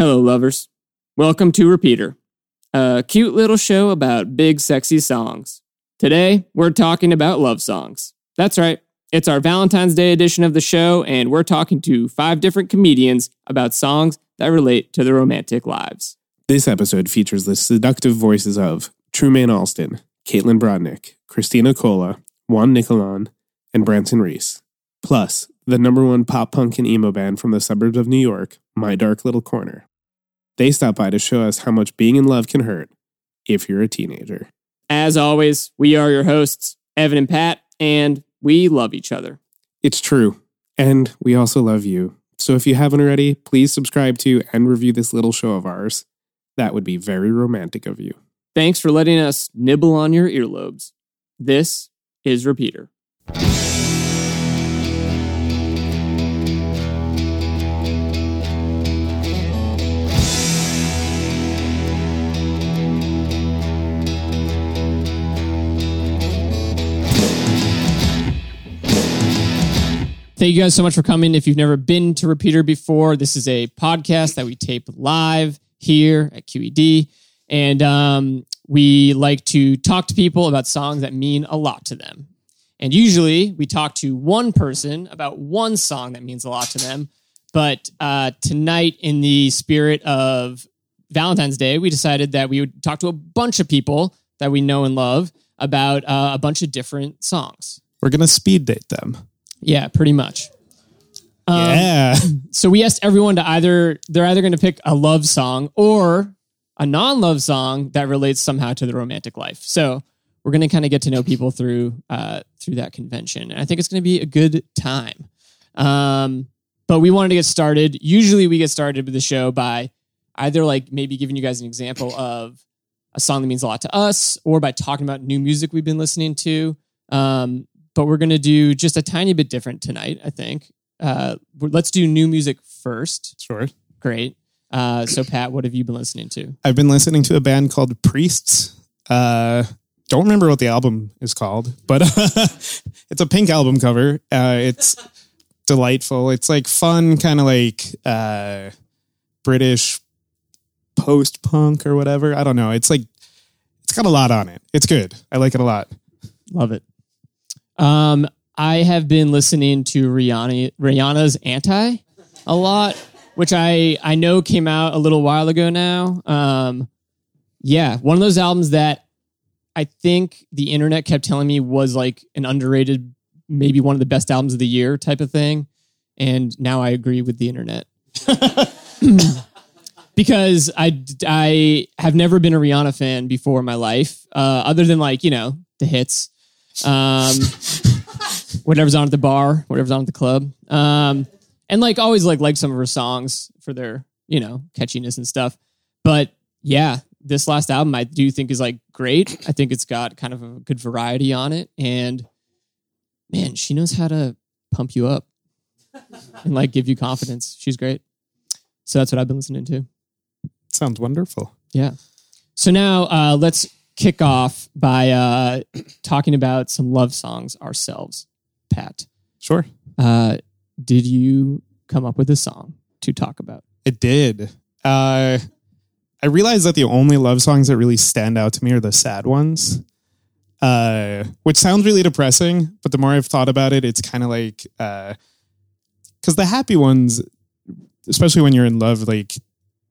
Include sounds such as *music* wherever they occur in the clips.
Hello, lovers. Welcome to Repeater, a cute little show about big, sexy songs. Today, we're talking about love songs. That's right, it's our Valentine's Day edition of the show, and we're talking to five different comedians about songs that relate to their romantic lives. This episode features the seductive voices of Trumane Alston, Caitlin Brodnick, Christina Cola, Juan Nicolon, and Branson Reese. Plus, the number one pop punk and emo band from the suburbs of New York, My Dark Little Corner. They stop by to show us how much being in love can hurt if you're a teenager. As always, we are your hosts, Evan and Pat, and we love each other. It's true. And we also love you. So if you haven't already, please subscribe to and review this little show of ours. That would be very romantic of you. Thanks for letting us nibble on your earlobes. This is Repeater. Thank you guys so much for coming. If you've never been to Repeater before, this is a podcast that we tape live here at QED. And um, we like to talk to people about songs that mean a lot to them. And usually we talk to one person about one song that means a lot to them. But uh, tonight, in the spirit of Valentine's Day, we decided that we would talk to a bunch of people that we know and love about uh, a bunch of different songs. We're gonna speed date them. Yeah, pretty much. Um, yeah. *laughs* So we asked everyone to either they're either going to pick a love song or a non-love song that relates somehow to the romantic life. So we're going to kind of get to know people through uh, through that convention, and I think it's going to be a good time. Um, but we wanted to get started. Usually, we get started with the show by either like maybe giving you guys an example of a song that means a lot to us, or by talking about new music we've been listening to. Um, but we're going to do just a tiny bit different tonight. I think. Uh, let's do new music first. Sure. Great. Uh, so, Pat, what have you been listening to? I've been listening to a band called Priests. Uh, don't remember what the album is called, but *laughs* it's a pink album cover. Uh, it's delightful. It's like fun, kind of like uh, British post punk or whatever. I don't know. It's like it's got a lot on it. It's good. I like it a lot. Love it. Um, I have been listening to Rihanna, Rihanna's "Anti" a lot, which I I know came out a little while ago now. Um, yeah, one of those albums that I think the internet kept telling me was like an underrated, maybe one of the best albums of the year type of thing, and now I agree with the internet. *laughs* because I I have never been a Rihanna fan before in my life, uh, other than like you know the hits, um, whatever's on at the bar, whatever's on at the club, um, and like always like like some of her songs for their you know catchiness and stuff. But yeah, this last album I do think is like great. I think it's got kind of a good variety on it, and man, she knows how to pump you up *laughs* and like give you confidence. She's great. So that's what I've been listening to. Sounds wonderful. Yeah. So now uh, let's kick off by uh, talking about some love songs ourselves. Pat, Sure. uh, did you come up with a song to talk about? It did. Uh, I realized that the only love songs that really stand out to me are the sad ones, uh, which sounds really depressing. But the more I've thought about it, it's kind of like because the happy ones, especially when you're in love, like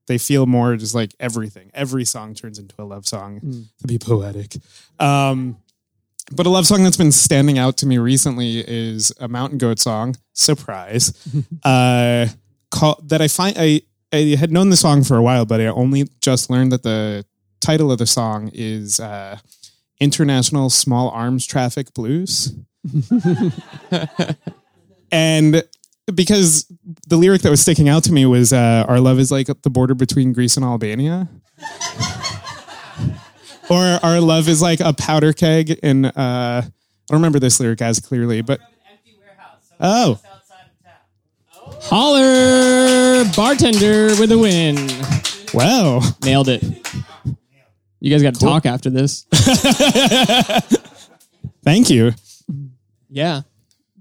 they feel more just like everything. Every song turns into a love song Mm. to be poetic. Um, but a love song that's been standing out to me recently is a Mountain Goat song. Surprise. *laughs* uh, call, that I find I I had known the song for a while, but I only just learned that the title of the song is uh, International Small Arms Traffic Blues. *laughs* and because the lyric that was sticking out to me was uh, "Our love is like the border between Greece and Albania," *laughs* or "Our love is like a powder keg." In uh, I don't remember this lyric as clearly, but oh, Holler, bartender with a win. wow, Nailed it. You guys got to talk after this. *laughs* thank you. Yeah,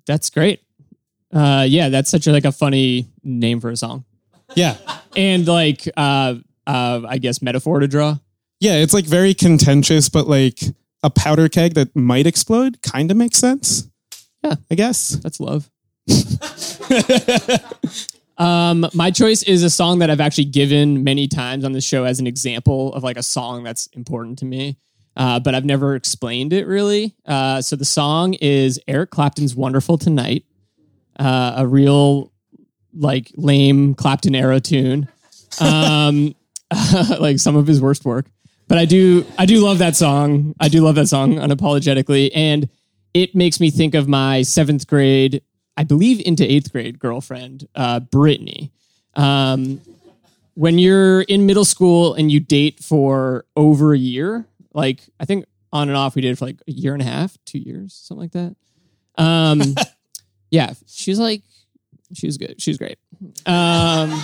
that's great. Uh, yeah, that's such a, like a funny name for a song. Yeah. and like uh uh I guess metaphor to draw. Yeah, it's like very contentious, but like a powder keg that might explode kind of makes sense. Yeah. I guess. That's love. *laughs* um, my choice is a song that I've actually given many times on the show as an example of like a song that's important to me. Uh, but I've never explained it really. Uh, so the song is Eric Clapton's "Wonderful Tonight," uh, a real like lame Clapton era tune, um, *laughs* like some of his worst work. But I do, I do love that song. I do love that song unapologetically, and it makes me think of my seventh grade, I believe into eighth grade girlfriend, uh, Brittany. Um, when you're in middle school and you date for over a year, like I think on and off we did for like a year and a half, two years, something like that. Um, *laughs* yeah, she's like, she was good. She was great. Um, *laughs*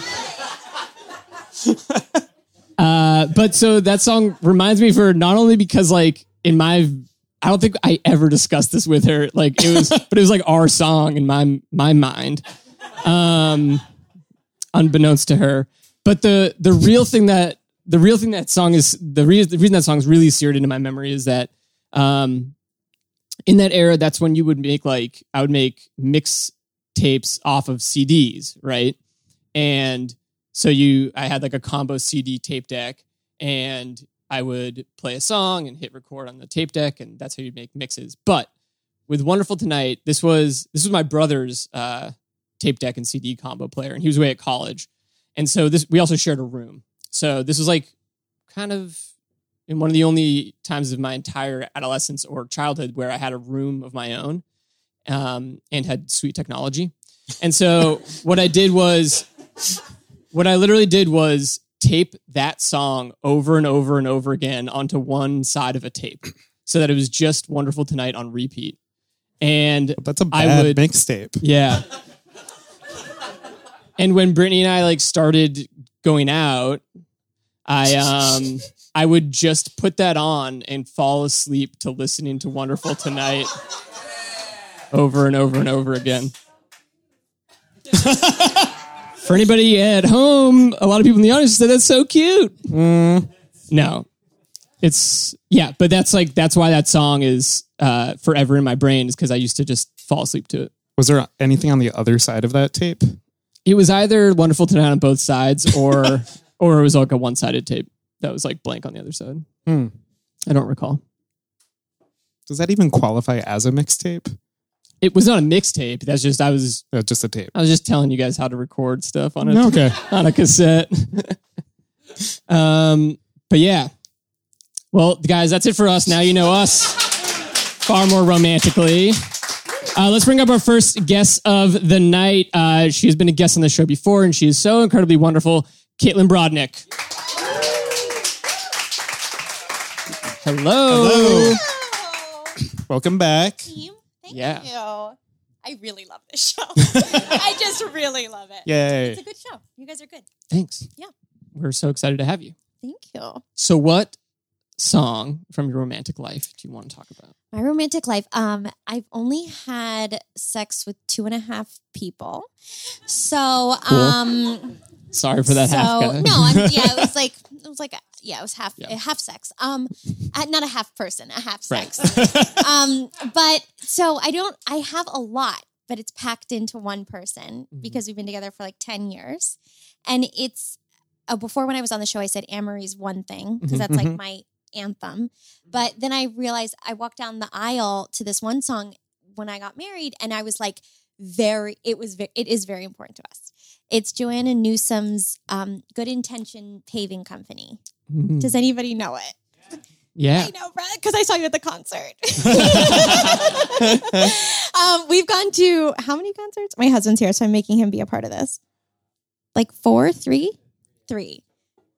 uh, but so that song reminds me for not only because like in my I don't think I ever discussed this with her. Like it was, *laughs* but it was like our song in my my mind, um, unbeknownst to her. But the the real thing that the real thing that song is the, re- the reason that song is really seared into my memory is that um, in that era, that's when you would make like I would make mix tapes off of CDs, right? And so you, I had like a combo CD tape deck, and I would play a song and hit record on the tape deck, and that's how you'd make mixes. But with Wonderful Tonight, this was this was my brother's uh, tape deck and CD combo player, and he was away at college, and so this we also shared a room. So this was like kind of in one of the only times of my entire adolescence or childhood where I had a room of my own um, and had sweet technology. And so *laughs* what I did was, what I literally did was tape that song over and over and over again onto one side of a tape so that it was just Wonderful Tonight on repeat. And That's a I bad would- mixtape. yeah. and when Brittany and I like started going out, I um I would just put that on and fall asleep to listening to Wonderful Tonight over and over and over again. *laughs* For anybody at home, a lot of people in the audience said that's so cute. No, it's yeah, but that's like that's why that song is uh, forever in my brain is because I used to just fall asleep to it. Was there anything on the other side of that tape? It was either Wonderful Tonight on both sides, or *laughs* or it was like a one sided tape that was like blank on the other side. Hmm. I don't recall. Does that even qualify as a mixtape? It was not a mixtape. That's just I was Uh, just a tape. I was just telling you guys how to record stuff on a Okay. *laughs* on a cassette. *laughs* um, but yeah. Well, guys, that's it for us. Now you know us far more romantically. Uh, let's bring up our first guest of the night. Uh, she has been a guest on the show before, and she is so incredibly wonderful. Caitlin Brodnick. Hello. Hello. Welcome back. team. Thank Yeah. you. I really love this show. *laughs* I just really love it. Yay. It's a good show. You guys are good. Thanks. Yeah. We're so excited to have you. Thank you. So, what song from your romantic life do you want to talk about? My romantic life. Um, I've only had sex with two and a half people. So, Cool. um, Sorry for that so no, I'm, yeah, it was *laughs* like it was like yeah, it was half Yeah. half sex. Um, uh, not a half person, a half Right. sex. um, but so I don't. I have a lot, but it's packed into one person Mhm. because we've been together for like ten years, and it's. Uh, before when I was on the show, I said Amerie's one thing because Mhm. that's like Mhm. my anthem. But then I realized I walked down the aisle to this one song when I got married, and I was like, very. It was. It is very important to us. It's Joanna Newsom's um, Good Intention Paving Company. Mhm. Does anybody know it? yeah. I know, because I saw you at the concert. *laughs* um, we've gone to how many concerts? My husband's here, so I'm making him be a part of this. Like four, three, three.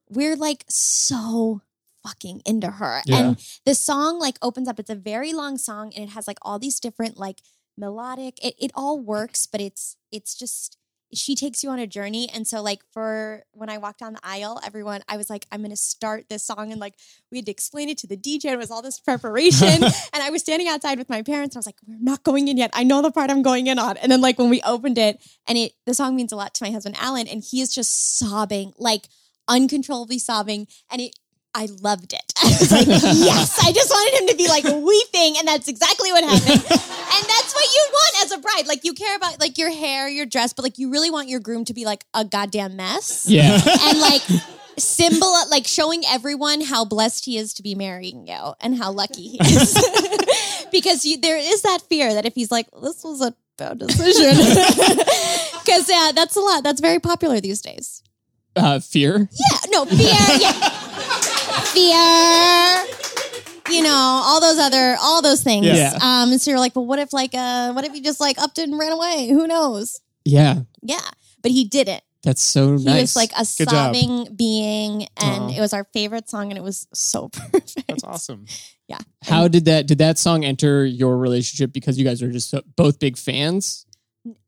We're like so fucking into her. Yeah. And the song like opens up. It's a very long song and it has like all these different like melodic. It it all works, but it's it's just she takes you on a journey. And so, like, for when I walked down the aisle, everyone, I was like, I'm going to start this song. And like, we had to explain it to the DJ. It was all this preparation. *laughs* and I was standing outside with my parents. And I was like, we're not going in yet. I know the part I'm going in on. And then, like, when we opened it, and it, the song means a lot to my husband, Alan, and he is just sobbing, like, uncontrollably sobbing. And it, I loved it. *laughs* I was like, yes, I just wanted him to be like weeping, and that's exactly what happened. *laughs* and that's what you want as a bride. Like you care about like your hair, your dress, but like you really want your groom to be like a goddamn mess. Yeah. And like symbol like showing everyone how blessed he is to be marrying you and how lucky he is. *laughs* because you, there is that fear that if he's like, this was a bad decision. Because yeah, that's a lot. That's very popular these days. Uh, fear. Yeah, no, fear. Yeah. Fear. You know, all those other, all those things. Yeah. Um, so you're like, well, what if like, uh, what if he just like upped it and ran away? Who knows? Yeah. Yeah, but he didn't. That's so He nice. was like a Good job. sobbing being, and Aw. it was our favorite song, and it was so *laughs* perfect. That's awesome. Yeah. How did that did that song enter your relationship because you guys are just so, both big fans?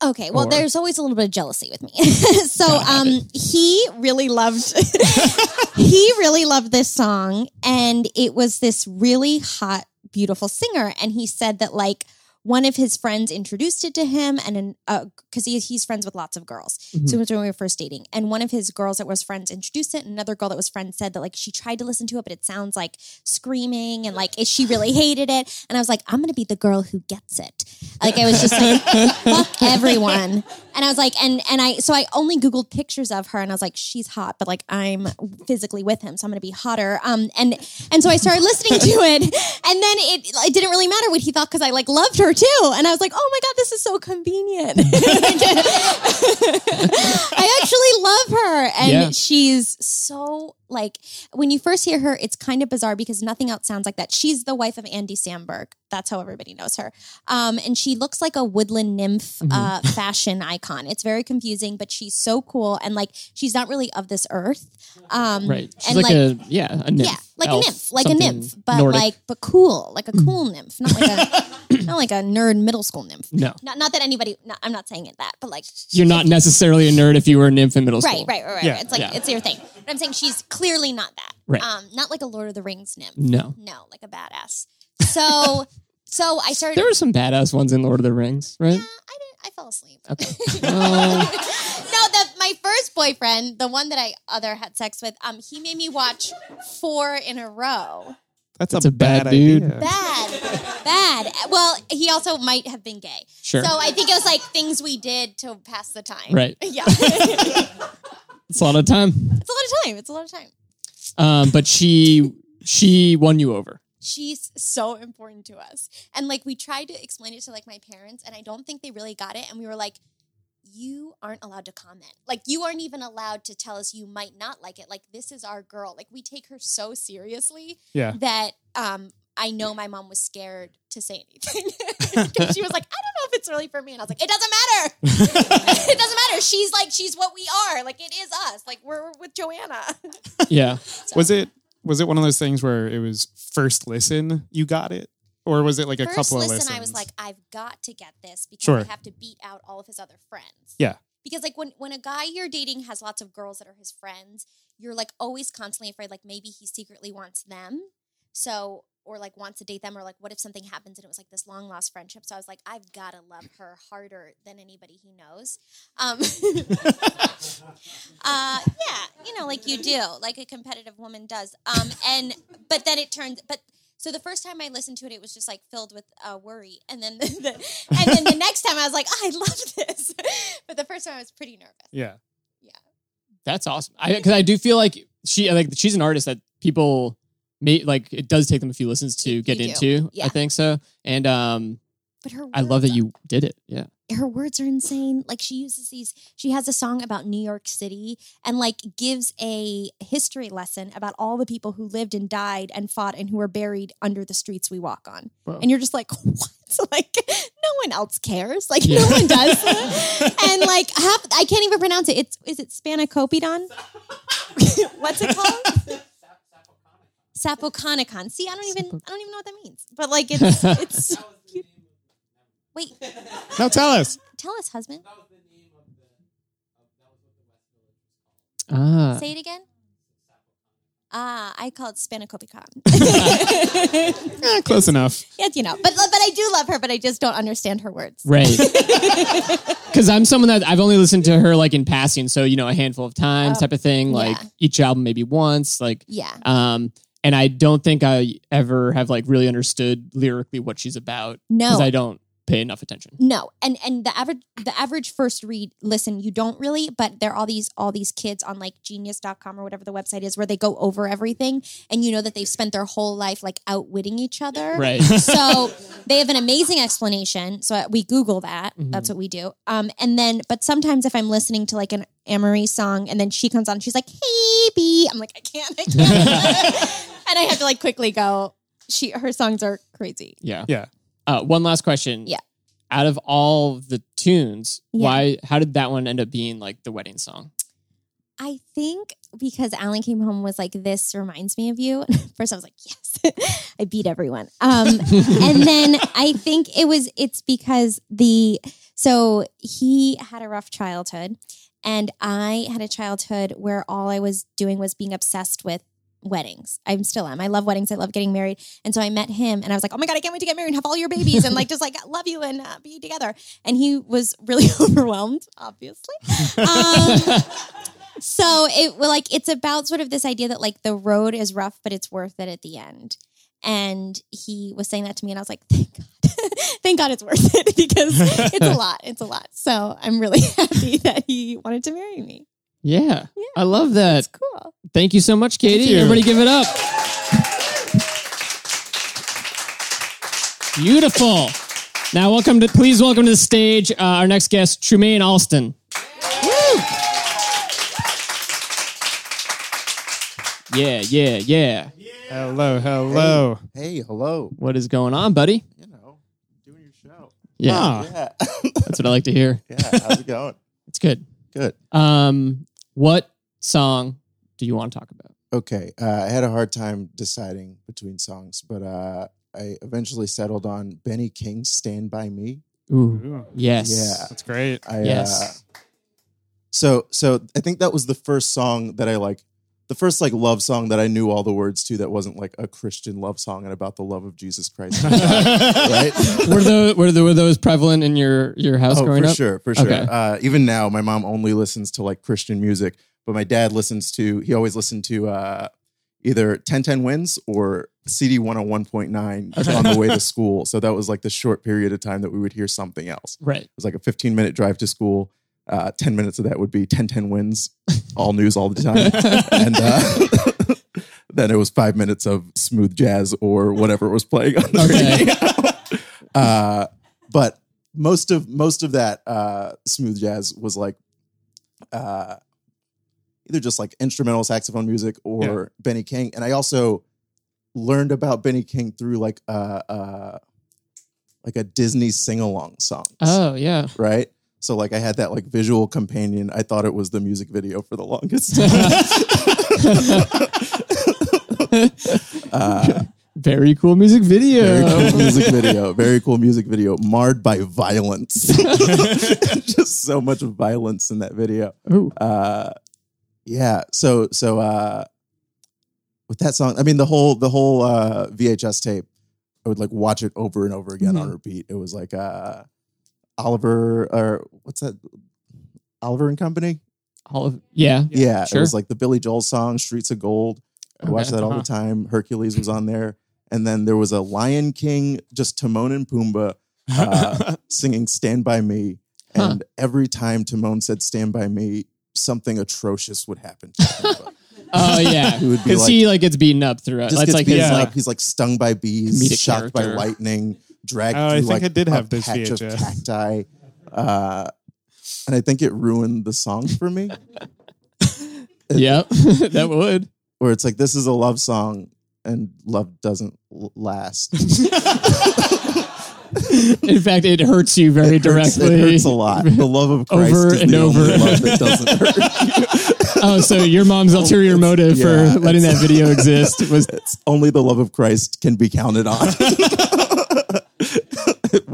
Okay, well, Or- there's always a little bit of jealousy with me. *laughs* so, um, he really loved, *laughs* he really loved this song, and it was this really hot, beautiful singer, and he said that like one of his friends introduced it to him, and because he, he's friends with lots of girls, so it was when we were first dating, and one of his girls that was friends introduced it, and another girl that was friends said that like she tried to listen to it, but it sounds like screaming, and like she really hated it, and I was like, I'm gonna be the girl who gets it. Like I was just like, fuck *laughs* everyone. And I was like, and and I so I only Googled pictures of her and I was like, she's hot, but like I'm physically with him, so I'm gonna be hotter. Um and and so I started listening to it, and then it it didn't really matter what he thought because I like loved her too. And I was like, oh my god, this is so convenient. *laughs* I actually love her. And Yeah. she's so like when you first hear her, it's kind of bizarre because nothing else sounds like that. She's the wife of Andy Samberg. That's how everybody knows her. Um, and she looks like a woodland nymph uh, fashion icon. It's very confusing, but she's so cool and like she's not really of this earth. Um, Right. She's and like, a yeah, a nymph. yeah, like elf, a nymph, like a nymph, but Nordic. like but cool, like a cool nymph, not like a *laughs* not like a nerd middle school nymph. no. Not not that anybody. Not, I'm not saying it that, but like You're not necessarily a nerd if you were a nymph in middle Right, school. right, right, right. Yeah. It's like Yeah. it's your thing. But I'm saying she's clearly not that. Right. Um, not like a Lord of the Rings nymph. No. No, like a badass. So, *laughs* so I started. There were some badass ones in Lord of the Rings, right? Yeah, I didn't. I fell asleep. Okay. *laughs* Oh. no, the my first boyfriend, the one that I other had sex with, um, he made me watch four in a row. That's, That's a, a bad bad, dude. idea. Bad, bad. Well, he also might have been gay. Sure. So I think it was like things we did to pass the time. Right. *laughs* Yeah. It's It's a lot of time. It's a lot of time. It's a lot of time. Um, but she she won you over. she's so important to us. And like we tried to explain it to like my parents, and I don't think they really got it. And we were like, you aren't allowed to comment. Like you aren't even allowed to tell us you might not like it. Like this is our girl. Like we take her so seriously Yeah. that um I know my mom was scared to say anything. *laughs* *laughs* she was like, I don't know if it's really for me. And I was like, it doesn't matter. *laughs* it doesn't matter. She's like, she's what we are. Like it is us. Like we're with Joanna. Yeah. Was it was it one of those things where it was first listen you got it, or was it like a couple listen, of listens? I was like, I've got to get this because Sure. I have to beat out all of his other friends. Yeah. Because like when when a guy you're dating has lots of girls that are his friends, you're like always constantly afraid like maybe he secretly wants them. So or like wants to date them or like what if something happens and it was like this long lost friendship. So I was like, I've got to love her harder than anybody he knows. Um *laughs* uh yeah, you know, like you do, like a competitive woman does. Um and but then it turns but so the first time I listened to it, it was just like filled with uh, worry, and then *laughs* the, the and then the next time I was like, oh, I love this, *laughs* but the first time I was pretty nervous. yeah. Yeah, That's awesome. I because I do feel like she like she's an artist that people may like it does take them a few listens to get into. Yeah. I think so. And um but her I love that you did it. Yeah. her words are insane. Like she uses these. She has a song about New York City and like gives a history lesson about all the people who lived and died and fought and who are buried under the streets we walk on. Wow. And you're just like, *laughs* what? *laughs* Like no one else cares. Like Yeah. no one does. *laughs* and like half, I can't even pronounce it. It's is it Spanakopedon? What's it called? Sapokanikan. See, I don't even I don't even know what that means. But like it's *laughs* it's Wait, *laughs* Now tell us. tell us, husband. Ah. Say it again. Ah, I call it Spanakopicon. Eh, *laughs* close enough. yes, you know, but but I do love her, but I just don't understand her words. Right. Because I'm someone that I've only listened to her like in passing, so you know a handful of times, Oh, type of thing. Like yeah. each album maybe once, like Yeah, um. And I don't think I ever have like really understood lyrically what she's about. Because no, I don't pay enough attention. no, and and the average the average first read listen you don't really, but there are all these all these kids on like Genius.com or whatever the website is where they go over everything, and you know that they've spent their whole life like outwitting each other, Right. *laughs* so they have an amazing explanation. So we Google that. Mhm. That's what we do. Um, and then, but sometimes if I'm listening to like an Amerie song and then she comes on, and she's like, "Hey, B," I'm like, I can't, I *laughs* can't, *laughs* and I have to like quickly go. She her songs are crazy. yeah. Yeah. Uh, one last question. Yeah. Out of all the tunes, Yeah. why? How did that one end up being like the wedding song? I think because Alan came home was like, "This reminds me of you." *laughs* First, I was like, "Yes, *laughs* I beat everyone." Um, and then I think it was it's because the so he had a rough childhood, and I had a childhood where all I was doing was being obsessed with weddings. I'm still am. I love weddings. I love getting married. And so I met him and I was like, oh my God, I can't wait to get married and have all your babies and like just like love you and uh, be together. And he was really *laughs* overwhelmed, obviously. Um, so it like it's about sort of this idea that like the road is rough, but it's worth it at the end. And he was saying that to me, and I was like, "Thank God, *laughs* thank God, it's worth it *laughs* because it's a lot. It's a lot." So I'm really happy that he wanted to marry me. Yeah, Yeah. I love that. It's cool. Thank you so much, Katie. Thank you. Everybody, give it up. Beautiful. Now, welcome to please welcome to the stage uh, our next guest, Trumane Alston. Yeah, yeah, yeah. Hello, hello. Hey, hello. What is going on, buddy? You know, doing your show. Yeah, Ah, Yeah. that's what I like to hear. yeah. How's it going? It's good. Good. Um, what song do you want to talk about? Okay. Uh, I had a hard time deciding between songs, but uh, I eventually settled on Benny King's Stand By Me. Ooh, Ooh, yes. Yeah. that's great. I, Yes. Uh, so, so I think that was the first song that I like, the first like love song that I knew all the words to that wasn't like a Christian love song and about the love of Jesus Christ. *laughs* right? were those were, the, were those prevalent in your your house oh, growing for up? sure, for sure. Okay. Uh, even now, my mom only listens to like Christian music, but my dad listens to. He always listened to uh, either 1010 Wins or CD 101.9 on the way to school. So that was like the short period of time that we would hear something else. Right. It was like a 15 minute drive to school. Uh, 10 minutes of that would be 1010 Wins, all news all the time, *laughs* and uh, *laughs* then it was five minutes of smooth jazz or whatever was playing on the Okay. radio. *laughs* uh, but most of most of that uh, smooth jazz was like uh, either just like instrumental saxophone music or Benny King, and I also learned about Benny King through like uh, uh, like a Disney sing along song. Oh yeah. right. So like I had that like visual companion. I thought it was the music video for the longest time. *laughs* uh, Very cool music video. very cool music video. Very cool music video. Marred by violence. *laughs* Just so much violence in that video. Uh, yeah. So so uh, with that song, I mean the whole the whole uh, VHS tape. I would like watch it over and over again on repeat. It was like uh, Oliver or what's that? Oliver and Company. All of yeah. Yeah, sure. it was like the Billy Joel song "Streets of Gold." I watched that all Uh-huh. the time. Hercules was on there, and then there was a Lion King, just Timon and Pumbaa uh, *laughs* singing "Stand by Me." Huh. And every time Timon said "Stand by Me," something atrocious would happen. To Pumbaa. *laughs* Oh yeah. *laughs* He would be Because like, he like gets beaten up throughout. just That's gets like beaten his yeah. like up. He's like stung by bees, Comedic shocked by lightning, dragged Oh, I through think like I did a have this patch of cacti. Uh, and I think it ruined the song for me. *laughs* Yep. *laughs* *laughs* that would. where it's like this is a love song and love doesn't l- last. In fact, it hurts you very It hurts- directly. It hurts a lot. The love of Christ Over is and the only over. love that doesn't hurt. Oh, so your mom's ulterior It's- motive yeah, for letting that video exist was It's only the love of Christ can be counted on.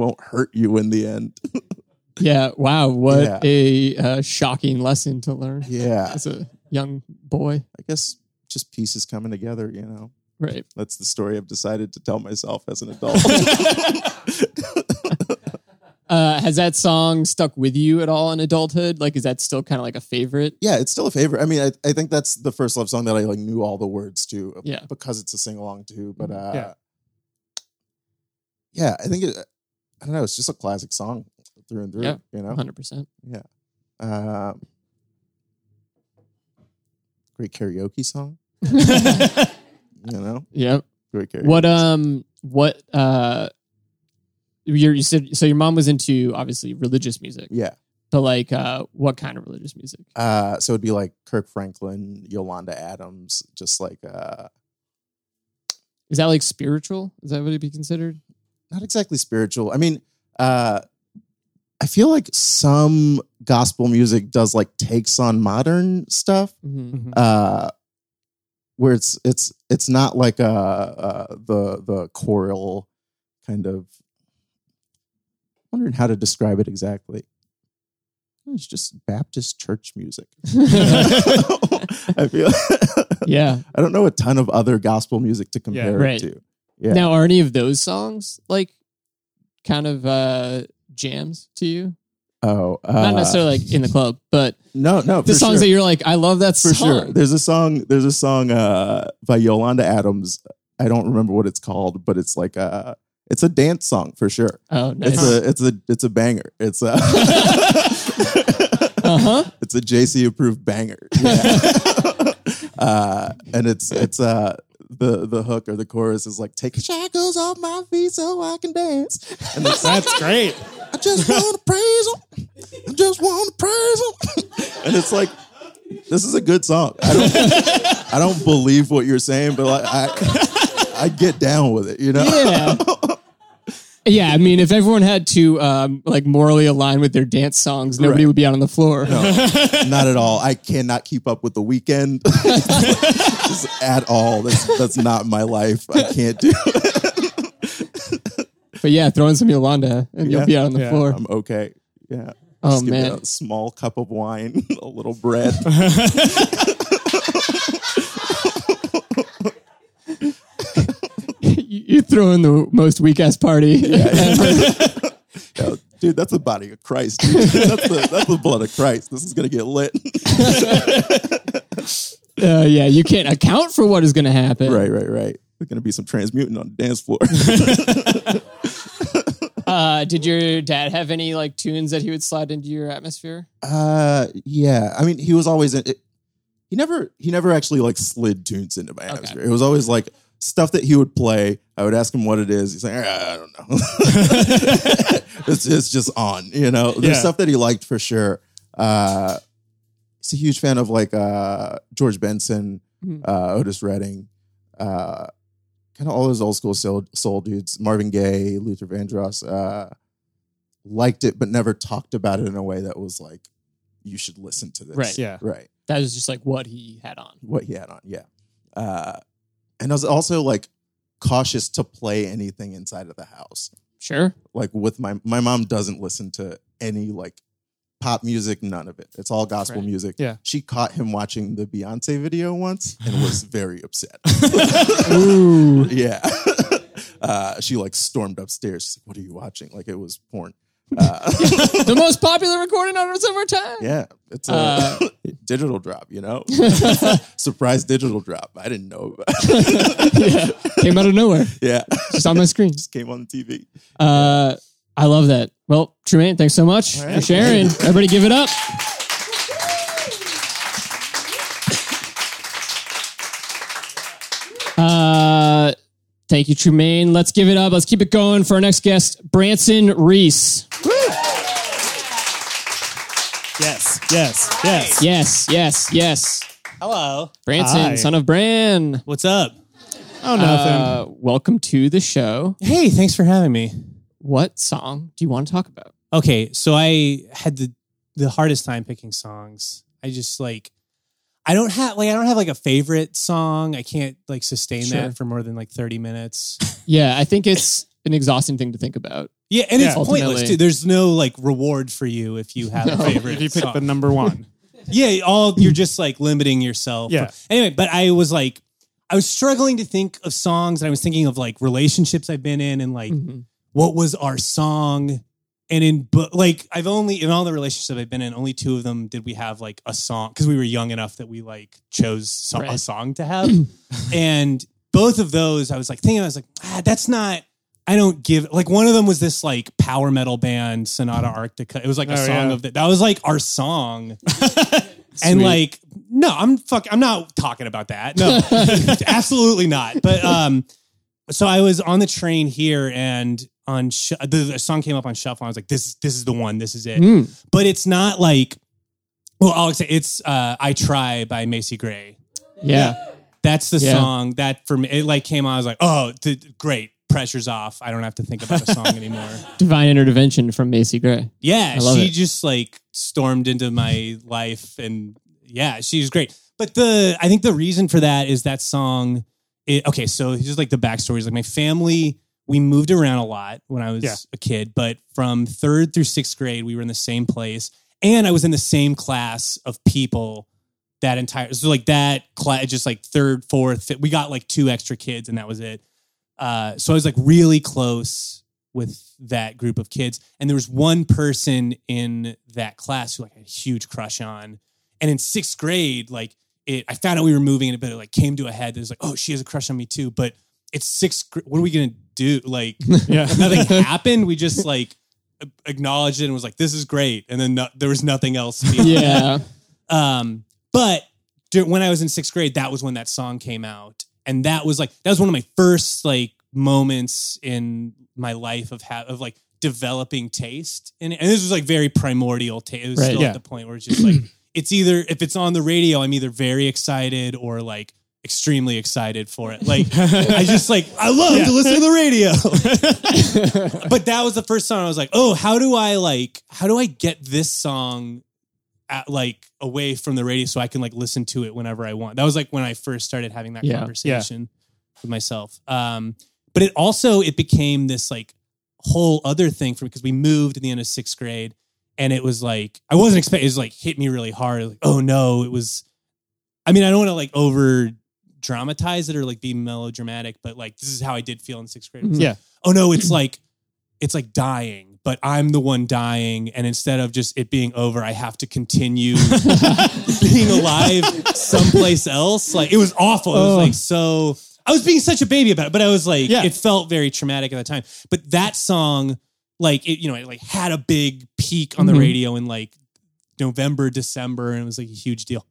Won't hurt you in the end. *laughs* yeah. Wow, what Yeah. a uh, shocking lesson to learn. Yeah. As a young boy. I guess just pieces coming together. You know, Right. that's the story I've decided to tell myself as an adult. *laughs* *laughs* Uh, has that song stuck with you at all in adulthood? Like, is that still kind of like a favorite? yeah, it's still a favorite. I mean, I, I think that's the first love song that I like knew all the words to. uh, Yeah. Mm-hmm. because it's a sing along too. But uh, Yeah. yeah, I think it. I don't know. It's just a classic song through and through. Yeah. You know, 100%. Yeah. Um, great karaoke song. *laughs* You know, Yep. great karaoke. What, um, what, uh, you said, so your mom was into obviously religious music, Yeah. but like, uh, what kind of religious music? Uh, so it'd be like Kirk Franklin, Yolanda Adams, just like uh, Is that like spiritual? Is that what it'd be considered? Not exactly spiritual. I mean, uh, I feel like some gospel music does like takes on modern stuff. Mm-hmm. uh where it's it's it's not like uh, uh the the choral kind of wondering how to describe it exactly it's just baptist church music *laughs* *laughs* i feel yeah. *laughs* i don't know a ton of other gospel music to compare right. it to yeah Now, are any of those songs like kind of uh jams to you? oh uh, Not necessarily like in the club, but no no the songs sure. that you're like, I love that for song. sure. There's a song. There's a song uh, by Yolanda Adams. I don't remember what it's called, but it's like a it's a dance song for sure. Oh, nice. It's a it's a it's a banger. It's a uh *laughs* *laughs* huh. it's a JC approved banger. Yeah. *laughs* uh, and it's it's uh the the hook or the chorus is like take the shackles off my feet so I can dance. And it's That's great. I just want to praise him. I just want to praise him. *laughs* and it's like, this is a good song. I don't, I don't believe what you're saying, but like, I, I get down with it. You know? Yeah. *laughs* Yeah, I mean, if everyone had to um, like morally align with their dance songs, nobody Right. would be out on the floor. *laughs* Not at all. I cannot keep up with the weekend *laughs* at all. That's that's not my life. I can't do. it. But yeah, throw in some Yolanda and you'll be out on the Yeah. floor. I'm okay. Yeah. Oh, Just give me man. a small cup of wine, *laughs* a little bread. You, throw in the most weak ass party. *laughs* Yo, dude, that's the body of Christ. Dude. That's the that's the blood of Christ. This is gonna get lit. *laughs* Uh, yeah, you can't account for what is going to happen. right, right, right. There's gonna be some transmuting on the dance floor. *laughs* Uh, did your dad have any like tunes that he would slide into your atmosphere? uh, yeah. I mean, he was always in. It, he never he never actually like slid tunes into my atmosphere. It was always like stuff that he would play. I would ask him what it is. He's like, "Ah, I don't know. *laughs* it's it's just on. You know, there's Yeah. stuff that he liked for sure. Uh, he's a huge fan of like uh George Benson, Mhm. uh, Otis Redding, uh, kind of all those old school soul, soul dudes. Marvin Gaye, Luther Vandross. Uh, liked it, but never talked about it in a way that was like, you should listen to this. Right. Yeah. Right. That was just like what he had on. What he had on. Yeah. Uh, and I was also like cautious to play anything inside of the house. Sure. Like with my my mom doesn't listen to any like pop music, none of it. It's all gospel Right. music. Yeah. She caught him watching the Beyonce video once and was *laughs* very upset. Ooh. *laughs* yeah. *laughs* Uh, she like stormed upstairs. She's like, what are you watching? Like it was porn. Uh, the most popular recording artist of our time. yeah. It's a Uh, digital drop, you know? *laughs* Surprise digital drop. I didn't know about *laughs* yeah. Came out of nowhere. Yeah. Just on my screen. Just came on the TV. Uh, I love that. Well, Trumane, thanks so much All for sharing. Everybody give it up. Uh, thank you, Trumane. Let's give it up. Let's keep it going for our next guest, Branson Reese. Yes, yes, yes. Yes, yes, yes. Hello. Branson, Hi. son of Bran. What's up? Oh, nothing. Uh, welcome to the show. Hey, thanks for having me. What song do you want to talk about? Okay, so I had the the hardest time picking songs. I just like I don't have like I don't have like a favorite song. I can't like sustain Sure. that for more than like 30 minutes. *laughs* Yeah, I think it's an exhausting thing to think about. Yeah, and it's Yeah. pointless too. There's no like reward for you if you have No. a favorite. if you pick song. the number one. *laughs* yeah, all you're just like limiting yourself. Yeah. Anyway, but I was like, I was struggling to think of songs, and I was thinking of like relationships I've been in, and like Mhm. what was our song. And in but like I've only in all the relationships I've been in, only two of them did we have like a song because we were young enough that we like chose so- a song to have. *clears throat* and both of those, I was like thinking, I was like, ah, that's not. I don't give like one of them was this like power metal band Sonata Arctica. It was like a Oh, song yeah. of that. That was like our song. *laughs* and like no i'm fuck i'm not talking about that no *laughs* absolutely not but um so i was on the train here and on sh- the, the song came up on shuffle i was like this this is the one this is it Mm. but it's not like well i'll say it's uh i try by macy gray Yeah. that's the Yeah. song that for me it like came on i was like oh th- great pressure's off i don't have to think about a song anymore *laughs* Divine intervention from Macy Gray. yeah, I love she it. just like stormed into my life and yeah, she's great. But the I think the reason for that is that song. It, okay, so just like the backstory is like my family. We moved around a lot when I was Yeah. a kid, but from third through sixth grade, we were in the same place, and I was in the same class of people that entire. So like that class, just like third, fourth, fifth, we got like two extra kids, and that was it. Uh, so I was like really close with that group of kids. And there was one person in that class who like I had a huge crush on. And in sixth grade, like it, I found out we were moving and it, but it like came to a head. It was like, oh, she has a crush on me too. But it's sixth. gr- What are we gonna do? Like *laughs* Yeah. *laughs* nothing happened. We just like acknowledged it and was like, this is great. And then no, there was nothing else. *laughs* Yeah. um, but when I was in sixth grade, that was when that song came out, and that was like that was one of my first like moments in my life of ha- of like developing taste, and and this was like very primordial taste. It was Right, still yeah. at the point where it's just like *clears throat* it's either if it's on the radio, I'm either very excited or like extremely excited for it. Like I just like I love Yeah. to listen to the radio. *laughs* but that was the first song I was like, oh, how do I like how do I get this song at, like away from the radio so I can like listen to it whenever I want. That was like when I first started having that Yeah. conversation with myself. Um, but it also it became this like whole other thing for me because we moved at the end of sixth grade and it was like I wasn't expecting it was like hit me really hard. Like, oh no, it was I mean, I don't want to like over dramatize it or like be melodramatic, but like this is how I did feel in sixth grade. Yeah. like, oh no, it's like it's like dying, but I'm the one dying, and instead of just it being over, I have to continue *laughs* being alive someplace else. Like it was awful. It was Oh. like so. I was being such a baby about it, but I was like, Yeah. it felt very traumatic at the time. But that song, like it, you know, it like had a big peak on the Mhm. radio in like November, December, and it was like a huge deal.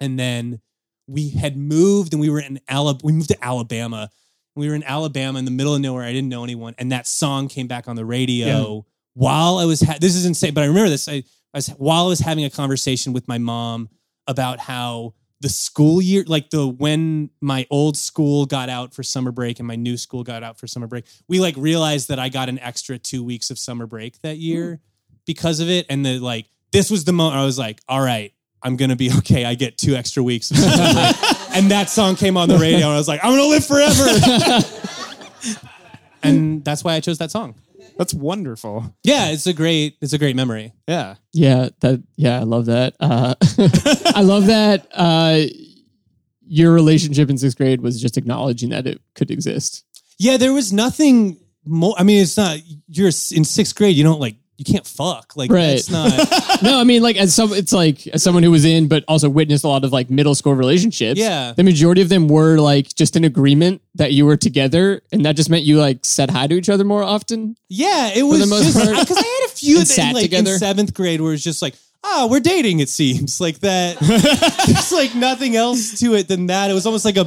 And then we had moved, and we were in Alabama. We moved to Alabama. We were in Alabama in the middle of nowhere. I didn't know anyone, and that song came back on the radio while I was. Ha- this is insane, but I remember this. I, I was while I was having a conversation with my mom about how the school year, like the when my old school got out for summer break and my new school got out for summer break, we like realized that I got an extra two weeks of summer break that year hmm. because of it, and the like. This was the moment I was like, all right. I'm gonna be okay. I get two extra weeks, of summer break. and that song came on the radio, and I was like, I'm gonna live forever. *laughs* and that's why I chose that song. That's wonderful. Yeah, it's a great, it's a great memory. Yeah. Yeah, that yeah, I love that. Uh, *laughs* I love that uh, your relationship in sixth grade was just acknowledging that it could exist. Yeah, there was nothing more. I mean, it's not. You're in sixth grade. You don't like. You can't fuck. Like Right. that's not. *laughs* no, I mean like as some it's like as someone who was in but also witnessed a lot of like middle school relationships. Yeah. The majority of them were like just an agreement that you were together and that just meant you like said hi to each other more often. Yeah, it was the most just because I had a few that, sat like together. in seventh grade where it's just like, ah, we're dating. It seems *laughs* like that. *laughs* There's like nothing else to it than that. It was almost like a.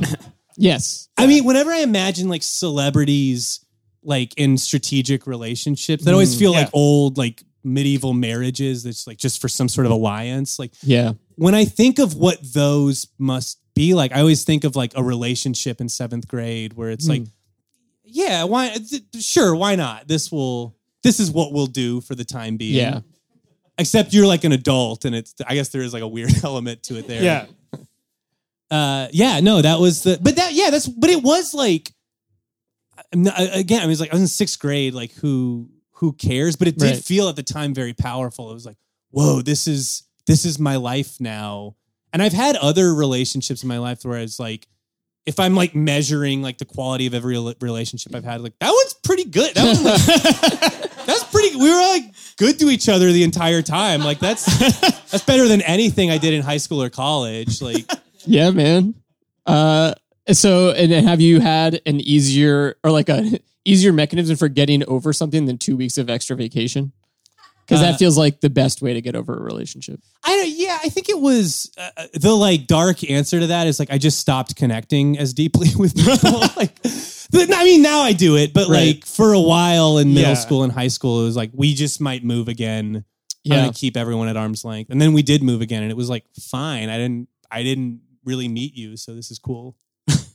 Yes. I mean, whenever I imagine like celebrities like in strategic relationships, that always feel yeah. like old like medieval marriages. That's like just for some sort of alliance. Like Yeah. when I think of what those must be like, I always think of like a relationship in seventh grade where it's like, yeah, why? th- Sure, why not? This will. This is what we'll do for the time being. Yeah. Except you're like an adult, and it's. I guess there is like a weird *laughs* element to it there. Yeah. Uh. Yeah. No, that was the. But that. Yeah. That's. But it was like. Not- Again, I was like I was in sixth grade. Like who who cares? But it did Right. feel at the time very powerful. It was like, whoa, this is this is my life now. And I've had other relationships in my life where it's like, if I'm like measuring like the quality of every relationship I've had, like that one's pretty good. That one, like, *laughs* that's pretty. We were like good to each other the entire time. Like that's that's better than anything I did in high school or college. Like *laughs* Yeah, man. Uh, so, and then have you had an easier or like a easier mechanism for getting over something than two weeks of extra vacation? Because Uh, that feels like the best way to get over a relationship. I don't, yeah, I think it was uh, the like dark answer to that is like I just stopped connecting as deeply *laughs* with people. *laughs* like, the, I mean, now I do it, but Right. like for a while in middle Yeah. school and high school, it was like we just might move again. I'm Yeah. gonna keep everyone at arm's length, and then we did move again, and it was like fine. I didn't, I didn't really meet you, so this is cool.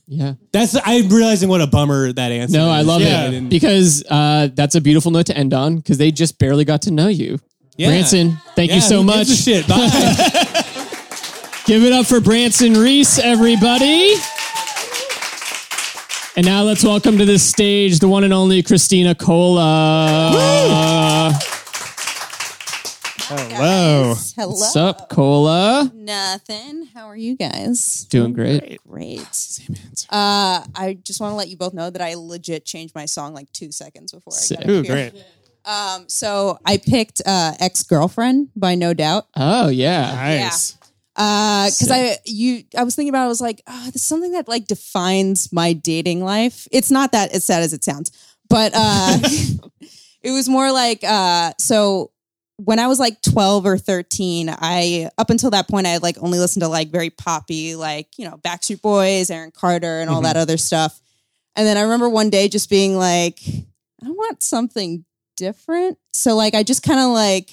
Yeah. That's I'm realizing what a bummer that answer. No, I love Yeah, it because uh, that's a beautiful note to end on because they just barely got to know you. yeah. Branson, thank Yeah, you so much. a shit. Bye. *laughs* Give it up for Branson Reese, everybody. And now let's welcome to this stage the one and only Christina Cola. Hello. Hello. What's up, Cola? Nothing. How are you guys? Doing great. Great. Same answer. Uh, I just want to let you both know that I legit changed my song like two seconds before I Sick. got Ooh, up here. great. Um, so I picked uh, "Ex Girlfriend" by No Doubt. Oh yeah. Nice. Uh, because Sick. I you I was thinking about it, I was like, oh, this is something that like defines my dating life. It's not that as sad as it sounds, but uh, *laughs* it was more like uh, so when I was like 12 or 13, I up until that point I had like only listened to like very poppy, like, you know, Backstreet Boys, Aaron Carter, and all that other stuff. And then I remember one day just being like, I want something different. So like I just kind of like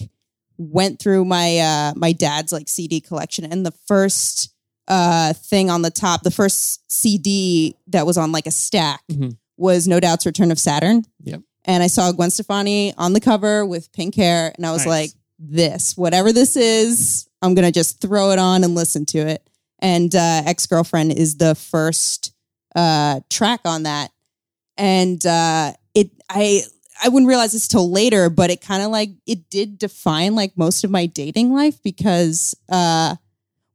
went through my uh my dad's like CD collection and the first uh thing on the top, the first CD that was on like a stack Mhm. was No Doubt's Return of Saturn. Yep. And I saw Gwen Stefani on the cover with pink hair and I was Nice. like, this, whatever this is, I'm gonna just throw it on and listen to it. And uh ex-girlfriend is the first uh track on that. And uh it I I wouldn't realize this till later, but it kind of like it did define like most of my dating life because uh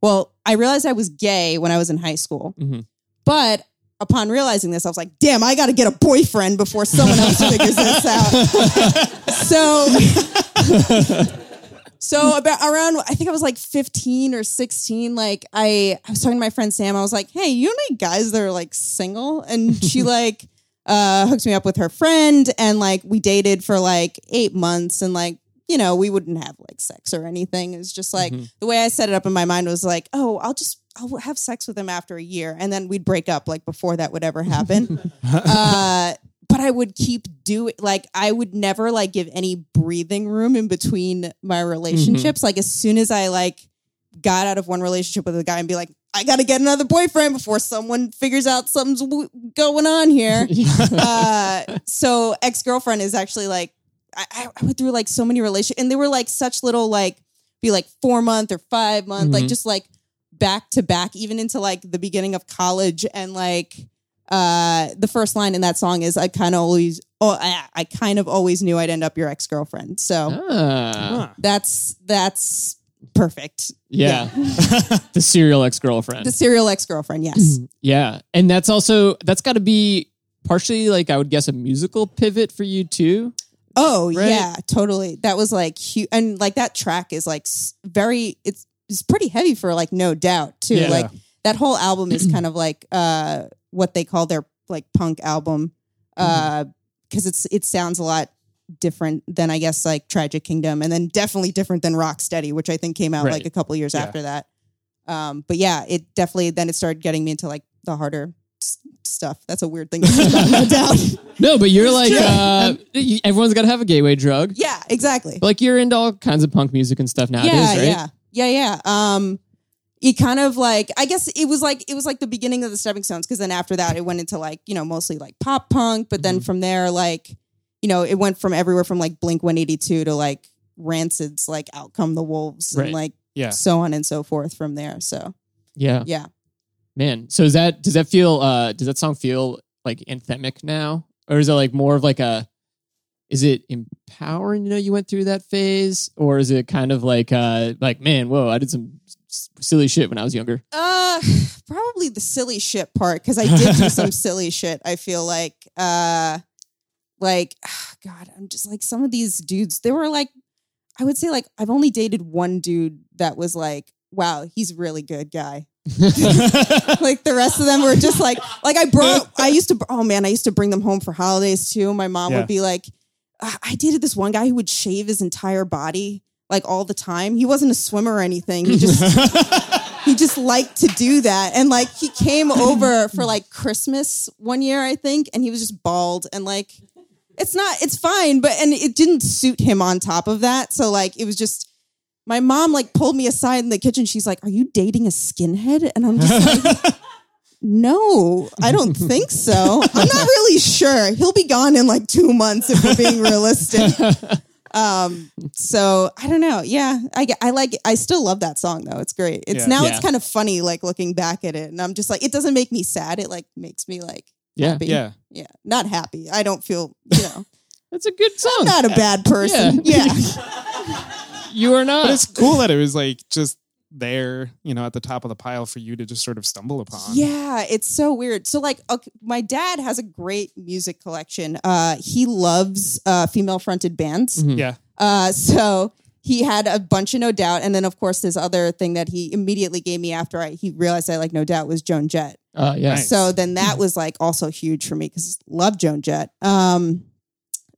well, I realized I was gay when I was in high school. Mhm. But upon realizing this, I was like, damn, I gotta get a boyfriend before someone else figures this out. *laughs* so so about around I think I was like 15 or 16, like I, I was talking to my friend Sam. I was like, hey, you know any guys that are like single? And she *laughs* like uh hooked me up with her friend and like we dated for like eight months and like you know, we wouldn't have like sex or anything. It was just like the way I set it up in my mind was like, oh, I'll just I'll have sex with him after a year, and then we'd break up like before that would ever happen. *laughs* uh, but I would keep doing like I would never like give any breathing room in between my relationships. Like as soon as I like got out of one relationship with a guy and be like, I got to get another boyfriend before someone figures out something's w- going on here. *laughs* uh, so ex girlfriend is actually like I, I went through like so many relationships, and they were like such little like be like four month or five month, like Mhm. just like back to back, even into like the beginning of college, and like uh the first line in that song is I kind of always oh I, I kind of always knew I'd end up your ex girlfriend, so Ah, that's that's perfect. yeah. *laughs* the serial ex girlfriend. The serial ex girlfriend, yes. *clears throat* Yeah. And that's also, that's got to be partially like, I would guess, a musical pivot for you too. Oh Right? yeah, totally. That was like huge, and like that track is like very. It's it's pretty heavy for like no doubt too. Yeah. Like that whole album is *clears throat* kind of like uh what they call their like punk album, uh because it's it sounds a lot different than I guess like Tragic Kingdom, and then definitely different than Rocksteady, which I think came out Right. like a couple years Yeah. after that. Um, but yeah, it definitely then it started getting me into like the harder s- stuff. That's a weird thing to say about no doubt. *laughs* No, but you're like, uh, y- everyone's got to have a gateway drug. yeah, exactly. Like, you're into all kinds of punk music and stuff nowadays, yeah, right? yeah, yeah, yeah. Um, it kind of like I guess it was like it was like the beginning of the stepping stones because then after that it went into like you know mostly like pop punk, but Mm-hmm. then from there like you know it went from everywhere from like Blink One Eighty Two to like Rancid's like Out Come the Wolves Right. and like Yeah. so on and so forth from there. So Yeah. yeah, Man. So is that, does that feel, uh, does that song feel like anthemic now? Or is it like more of like a, is it empowering you know you went through that phase, or is it kind of like uh like man, whoa, I did some s- silly shit when I was younger. Uh, *sighs* probably the silly shit part because I did do some *laughs* silly shit. I feel like, uh, like, *sighs* God, I'm just like some of these dudes. They were like, I would say like I've only dated one dude that was like, wow, he's a really good guy. *laughs* like the rest of them were just like, like I brought. I used to. Oh man, I used to bring them home for holidays too. My mom Yeah. would be like, "Ah, I dated this one guy who would shave his entire body like all the time. He wasn't a swimmer or anything. He just *laughs* he just liked to do that. And like he came over for like Christmas one year, I think, and he was just bald and like it's not it's fine, but and it didn't suit him on top of that. So like it was just my mom like pulled me aside in the kitchen. She's like, Are you dating a skinhead? And I'm just like *laughs* No, I don't *laughs* think so. I'm not really sure. He'll be gone in like two months if we're being realistic. Um, so I don't know. Yeah, I I like. I still love that song though. It's great. It's Yeah. now Yeah. it's kind of funny like looking back at it, and I'm just like, it doesn't make me sad. It like makes me like Yeah, happy. Yeah. yeah, not happy. I don't feel you know *laughs* that's a good song. I'm not a bad person. Yeah. *laughs* Yeah, you are not. But it's cool that it was like just there, you know, at the top of the pile for you to just sort of stumble upon. yeah. It's so weird. So like, okay, my dad has a great music collection. Uh, he loves uh female fronted bands. Mhm. Yeah. Uh, so he had a bunch of No Doubt, and then of course this other thing that he immediately gave me after I he realized I like No Doubt was Joan Jett. Uh, yeah. Nice. So then that was like also huge for me because love Joan Jett. Um,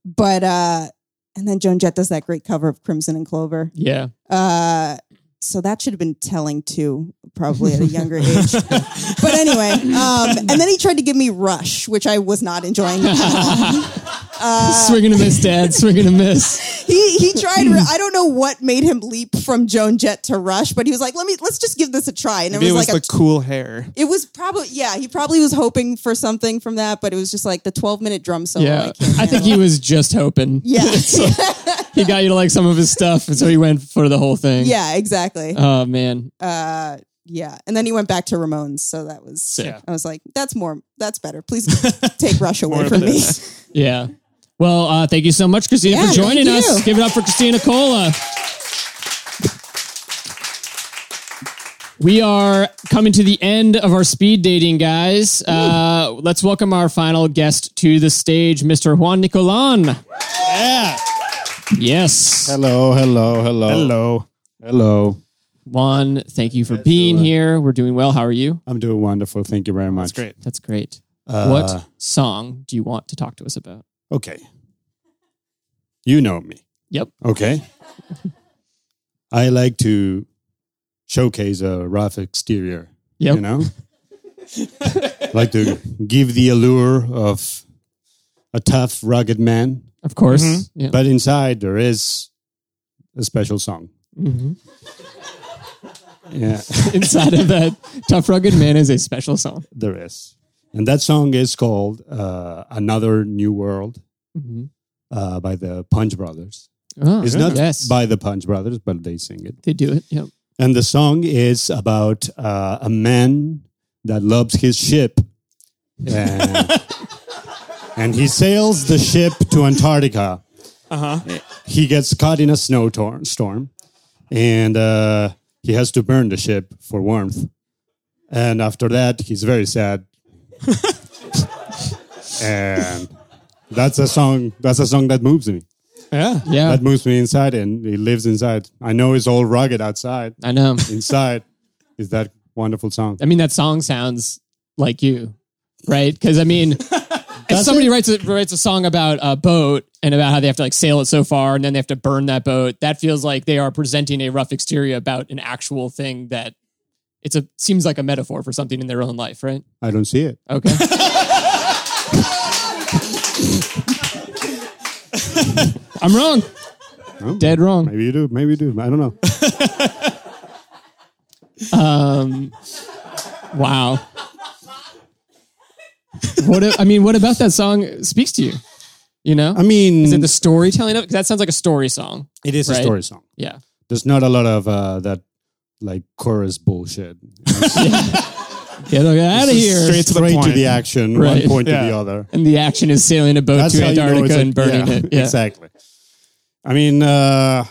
but uh, and then Joan Jett does that great cover of Crimson and Clover. Yeah. Uh, so that should have been telling too, probably at a younger age. *laughs* but anyway, um, and then he tried to give me Rush, which I was not enjoying at all. Uh, *laughs* Swing and a miss, Dad. Swing and a miss. *laughs* he he tried. I don't know what made him leap from Joan Jett to Rush, but he was like, "Let me let's just give this a try." And Maybe it it was, was like the cool hair. it was probably yeah. He probably was hoping for something from that, but it was just like the twelve minute drum solo. Yeah. can't I think he was just hoping. Yeah, He got you to like some of his stuff, and so he went for the whole thing. yeah, exactly. Oh man. Uh, yeah, and then he went back to Ramones, so that was. Sick. I was like, "That's more. That's better. Please take *laughs* Rush away from me." *laughs* Yeah. Well, uh, thank you so much, Christina, Yeah, for joining us. you. Give it up for Christina Cola. We are coming to the end of our speed dating, guys. Uh, let's welcome our final guest to the stage, Mr. Juan Nicolón. Yeah. Yes. Hello, hello, hello, Hello. hello. Juan, thank you for being Juan. here. We're doing well. How are you? I'm doing wonderful. Thank you very much. That's great. That's great. Uh, what song do you want to talk to us about? Okay. You know me. Yep. Okay. I like to showcase a rough exterior. Yep. You know? *laughs* like to give the allure of a tough, rugged man. Of course. Mhm. Yeah. But inside there is a special song. Mhm. Yeah, *laughs* Inside of that tough, rugged man is a special song. there is. And that song is called uh, Another New World Mhm. uh, by the Punch Brothers. Oh, It's not yes. by the Punch Brothers, but they sing it. they do it. Yep. And the song is about uh, a man that loves his ship. *laughs* And, and he sails the ship to Antarctica. Uh huh. He gets caught in a snowstorm storm, and uh, he has to burn the ship for warmth. And after that, he's very sad. *laughs* and that's a song. That's a song that moves me. Yeah. Yeah. That moves me inside, and it lives inside. I know it's all rugged outside. I know. *laughs* Inside is that wonderful song. I mean, that song sounds like you, right? Because I mean, *laughs* if somebody writes a, writes a song about a boat and about how they have to like sail it so far and then they have to burn that boat, that feels like they are presenting a rough exterior about an actual thing that it's a seems like a metaphor for something in their own life, right? I don't see it. Okay. *laughs* I'm wrong. No? Dead wrong. Maybe you do. Maybe you do. I don't know. *laughs* Um, wow. What a- I mean, what about that song speaks to you? You know, I mean, is it the storytelling of it? 'Cause that sounds like a story song. it is a story song. Yeah. There's not a lot of uh, that like chorus bullshit. Yeah. *laughs* Get out of here. Straight to the Straight to the action, Right. one point Yeah. to the other. And the action is sailing a boat That's to how you know Antarctica a- and burning yeah, it. Yeah. Exactly. I mean, uh,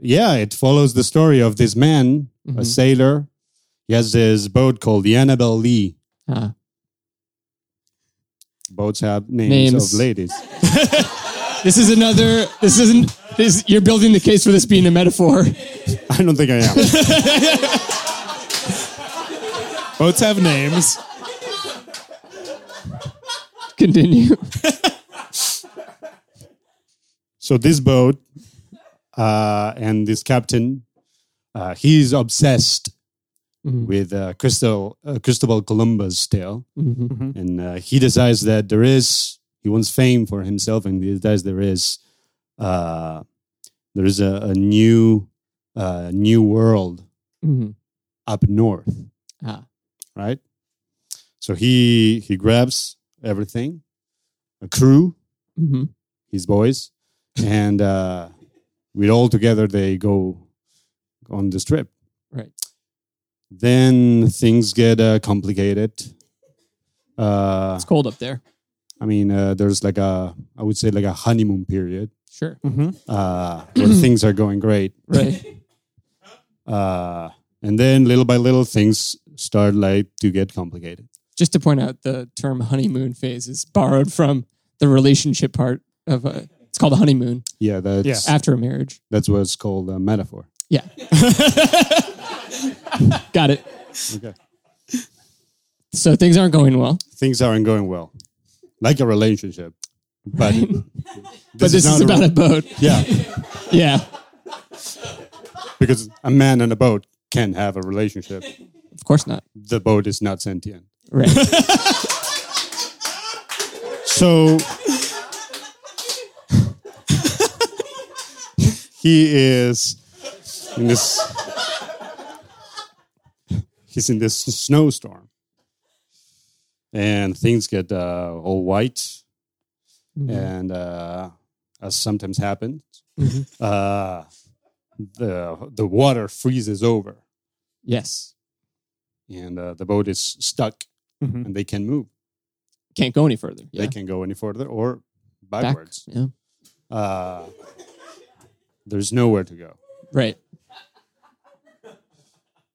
yeah, it follows the story of this man, Mhm. a sailor. He has this boat called the Annabelle Lee. Ah. Boats have names, Names. of ladies. *laughs* This is another. This isn't. This you're building the case for this being a metaphor. *laughs* I don't think I am. *laughs* Boats have names. Continue. so this boat uh, and this captain, uh, he's obsessed Mhm. with uh, Crystal, uh, Cristobal Columbus tale. Mhm. and uh, he decides that there is he wants fame for himself and he decides there is uh, there is a, a new uh, new world Mhm. up north Ah. right so he he grabs everything a crew Mhm. his boys and uh, with all together they go on this trip Right. Then things get uh, complicated uh, It's cold up there. I mean, uh, there's like a, I would say like a honeymoon period Sure. uh, where things are going great. *laughs* Right. Uh, and then little by little, things start like to get complicated. Just to point out, the term honeymoon phase is borrowed from the relationship part of a. It's called a honeymoon Yeah, that's, after a marriage. that's what's called a metaphor. Yeah. *laughs* *laughs* Got it. Okay. So things aren't going well. Things aren't going well, like a relationship. But, *laughs* But this is, a- about a boat. Yeah, *laughs* Yeah. because a man and a boat can have a relationship. Of course not. The boat is not sentient. Right. So he is in this. He's in this snowstorm, and things get uh, all white, and uh, as sometimes happens, uh, the the water freezes over, yes. and uh, the boat is stuck, Mhm. and they can move. Can't go any further. Yeah. They can go any further or Back. backwards. Yeah. uh, there's nowhere to go. Right.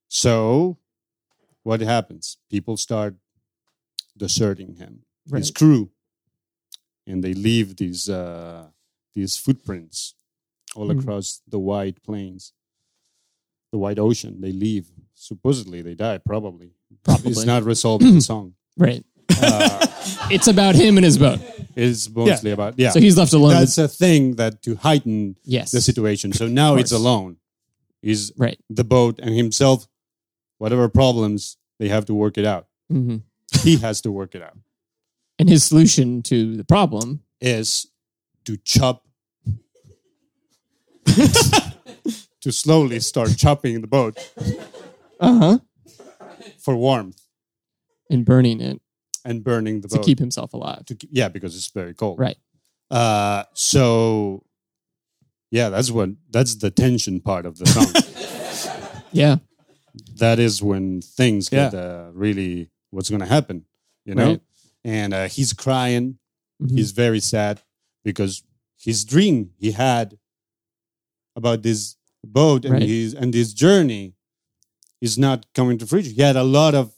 So, what happens? People start deserting him, his crew, and they leave these uh, these footprints all Mhm. across the wide plains, the wide ocean. They leave. Supposedly, they die. Probably. *laughs* Probably. It's not resolved in the song. *clears throat* Right. Uh, *laughs* It's about him and his boat. it's mostly about yeah. So he's left alone. That's a thing that to heighten yes. the situation. So now it's alone. He's Right. the boat and himself, whatever problems, they have to work it out. hmm He has to work it out. And his solution to the problem. Is to chop, *laughs* to slowly start chopping the boat Uh huh. for warmth And burning it and burning the to boat. To keep himself alive. to keep- yeah, because it's very cold. Right. Uh, so, yeah, that's what that's the tension part of the song. *laughs* Yeah. That is when things Yeah. get uh, really what's going to happen, you know. Right. And uh, he's crying. Mhm. He's very sad because his dream he had about this boat and Right. his and his journey is not coming to fruition. He had a lot of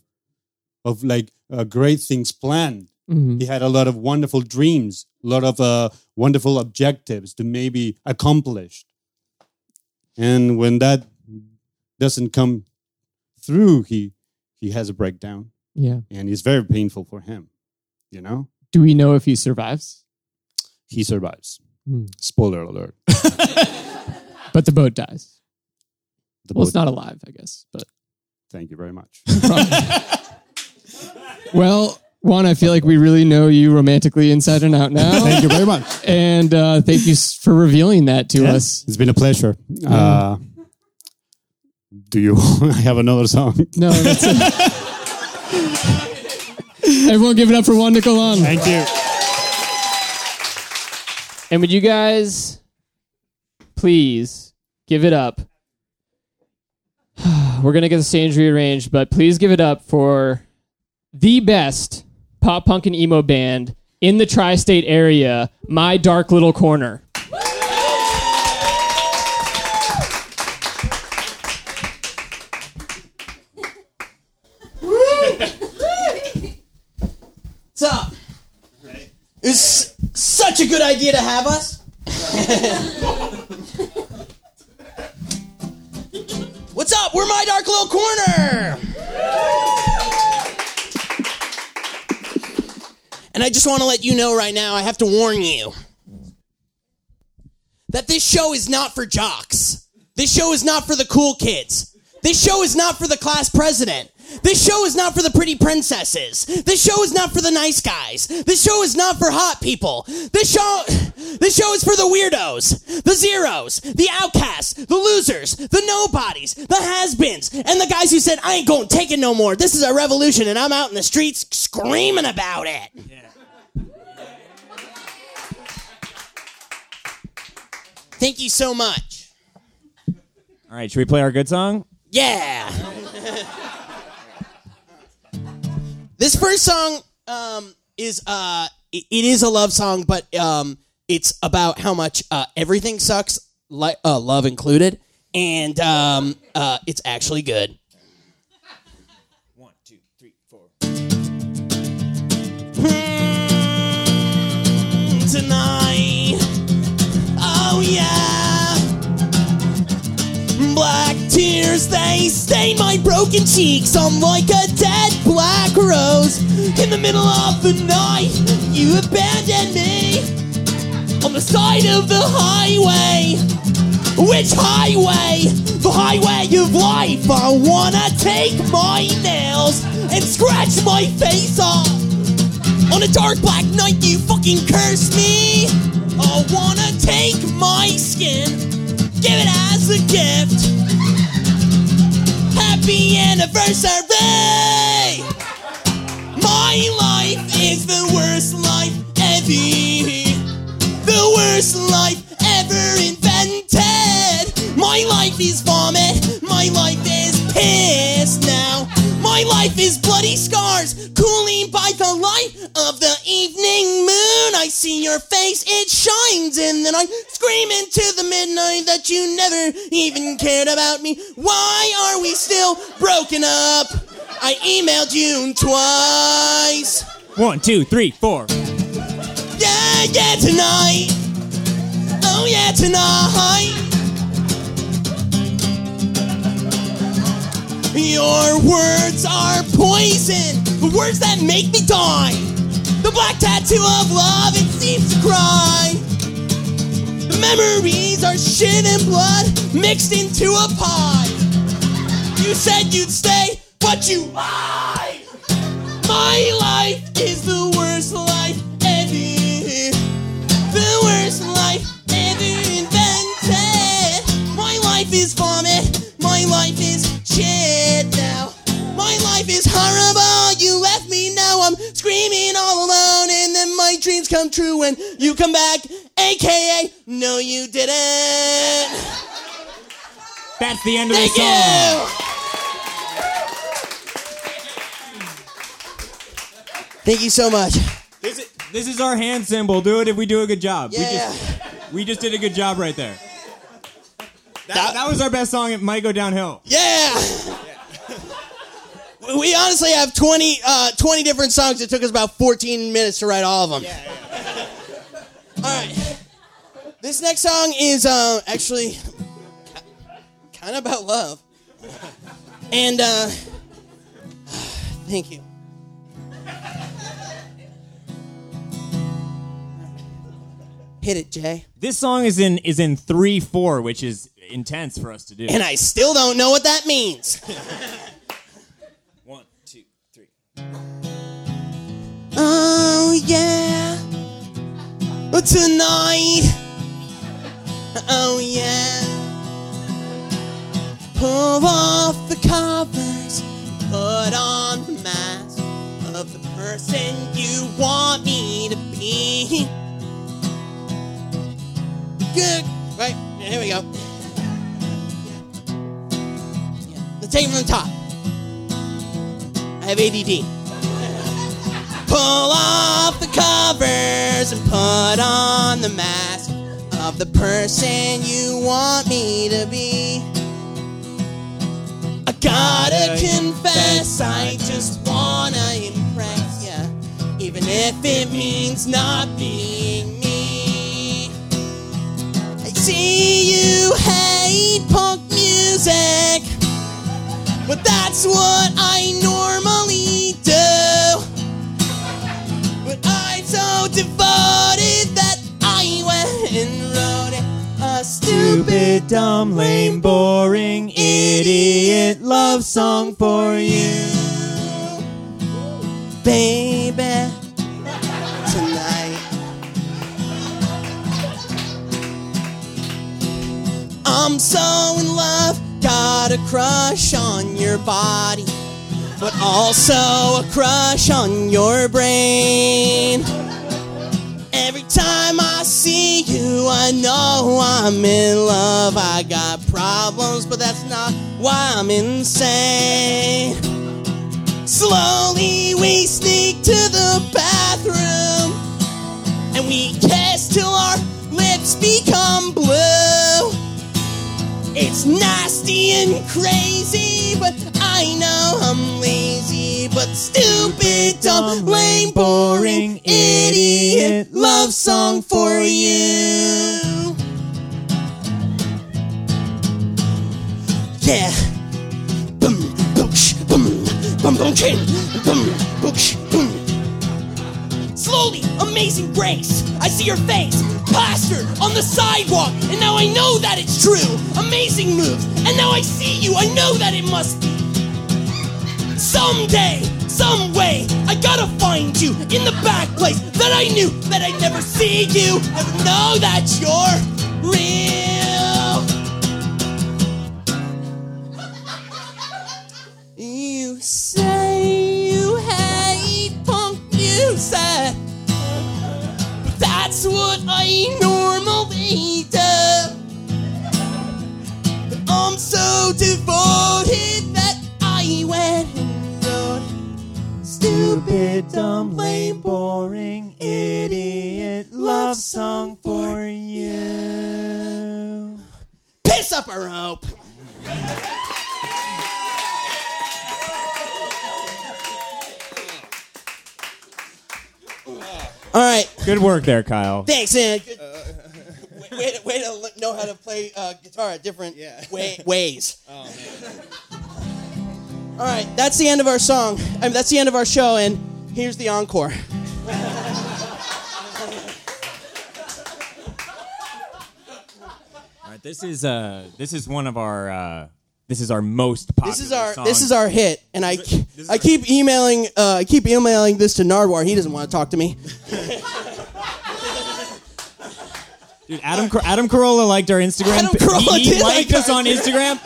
of like uh, great things planned. Mhm. He had a lot of wonderful dreams, a lot of uh, wonderful objectives to maybe accomplish. And when that doesn't come through, he he has a breakdown, Yeah. and it's very painful for him. You know, Do we know if he survives? he survives. Hmm. Spoiler alert: *laughs* *laughs* But the boat dies. the Well, it's boat- not alive, I guess. But Thank you very much. *laughs* well, Juan, I feel like we really know you romantically inside and out now. Thank you very much. and uh, thank you for revealing that to us. It's been a pleasure. Uh, do you *laughs* have another song? No, that's it. Everyone give it up for Juan Nicolón. Thank you. And would you guys please give it up? *sighs* We're going to get the stage rearranged, but please give it up for the best pop punk and emo band in the tri state area, My Dark Little Corner. What's up? It's such a good idea to have us. *laughs* What's up? We're my dark little corner. And I just want to let you know right now, I have to warn you that this show is not for jocks. This show is not for the cool kids. This show is not for the class president. This show is not for the pretty princesses. This show is not for the nice guys. This show is not for hot people. This show *sighs* this show is for the weirdos, the zeros, the outcasts, the losers, the nobodies, the has-beens, and the guys who said, I ain't gonna take it no more. This is a revolution and I'm out in the streets screaming about it. Thank you so much. All right, should we play our good song? Yeah. *laughs* this first song um, is uh, it, it is a love song, but um, it's about how much uh, everything sucks, li- uh, love included, and um, uh, it's actually good. One, two, three, four. Tonight, oh yeah. Tears, they stain my broken cheeks. I'm like a dead black rose. In the middle of the night, you abandoned me on the side of the highway. Which highway? The highway of life. I wanna take my nails and scratch my face off. On a dark black night, you fucking curse me. I wanna take my skin give it as a gift. Happy anniversary! My life is the worst life ever. The worst life ever invented. My life is vomit. My life is piss. My life is bloody scars, cooling by the light of the evening moon. I see your face, it shines, and then I scream into the midnight that you never even cared about me. Why are we still broken up? I emailed you twice. One, two, three, four. Yeah, yeah, tonight. Oh, yeah, tonight. Your words are poison, the words that make me die. The black tattoo of love, it seems to cry. The memories are shit and blood mixed into a pie. You said you'd stay, but you lied. My life is the worst life ever. The worst life ever invented. My life is vomit. My life is shit horrible. You left me now. I'm screaming all alone. And then my dreams come true when you come back. AKA, no, you didn't. That's the end of Thank the song. you. Thank you so much. This is, this is our hand symbol. Do it if we do a good job. We Yeah. just we just did a good job right there. That, That- that was our best song. It might go downhill. Yeah. We honestly have 20, uh, 20 different songs. It took us about 14 minutes to write all of them. All right. This next song is uh, actually kind of about love. And uh, *sighs* thank you. Hit it, Jay. This song is in is in three four, which is intense for us to do. And I still don't know what that means. *laughs* Oh yeah. Tonight. Oh yeah. Pull off the covers. Put on the mask of the person you want me to be. Good. Right. Here we go. Yeah. Let's top. I have ADD. pull off the covers and put on the mask of the person you want me to be. I gotta confess, I just wanna impress ya, even if it means not being me. I see you hate punk music, but that's what I normally do. But I'm so devoted that I went and wrote. A stupid, dumb, lame, boring, idiot love song for you, baby. Tonight. I'm so in love, got a crush on your body, but also a crush on your brain. Every time I see you, I know I'm in love. I got problems, but that's not why I'm insane. Slowly we sneak to the bathroom and we kiss till our lips become blue. It's nasty and crazy, but I know I'm lazy, but stupid, dumb, lame, boring, idiot love song for you. Yeah. Boom, boom, boom, boom, chin, boom, amazing grace. I see your face, plastered on the sidewalk, and now I know that it's true. Amazing moves, and now I see you. I know that it must be. Someday, some way, I gotta find you in the back place that I knew that I'd never see you. Never know that you're real. I normally do. But I'm so devoted that I went and wrote stupid, dumb, lame, boring, idiot love song for you. Piss up a rope. All right. Good work there, Kyle. Thanks, man. Good. way, *laughs* way, to, way to le- know how to play uh, guitar at different way, ways. *laughs* All right, that's the end of our song. I mean, that's the end of our show, and here's the encore. All right, this is uh, this is one of our uh, this is our most popular. This is our song. this is our hit, and I is I keep emailing uh, I keep emailing this to Nardwuar. He doesn't want to talk to me. *laughs* Dude, Adam Adam Carolla liked our Instagram. Adam Carolla he, liked like us on Instagram.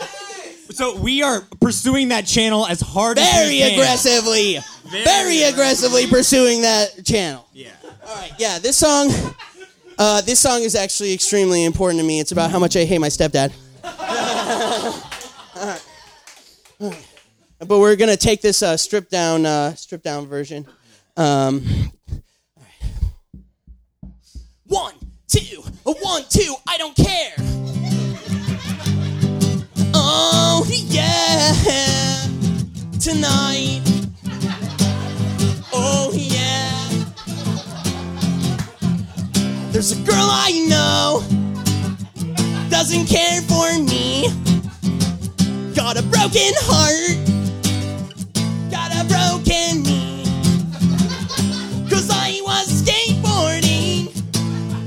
So we are pursuing that channel as hard as Very we can. aggressively, very, aggressively pursuing that channel. Yeah. All right, yeah, this song, uh, this song is actually extremely important to me. It's about how much I hate my stepdad. All right. All right. But we're gonna take this uh, stripped down, uh, stripped down version. Um, right. One, two, a one, two. I don't care. Oh yeah, tonight. Oh yeah. There's a girl I know doesn't care for me. Got a broken heart. Got a broken knee. Cause I was skateboarding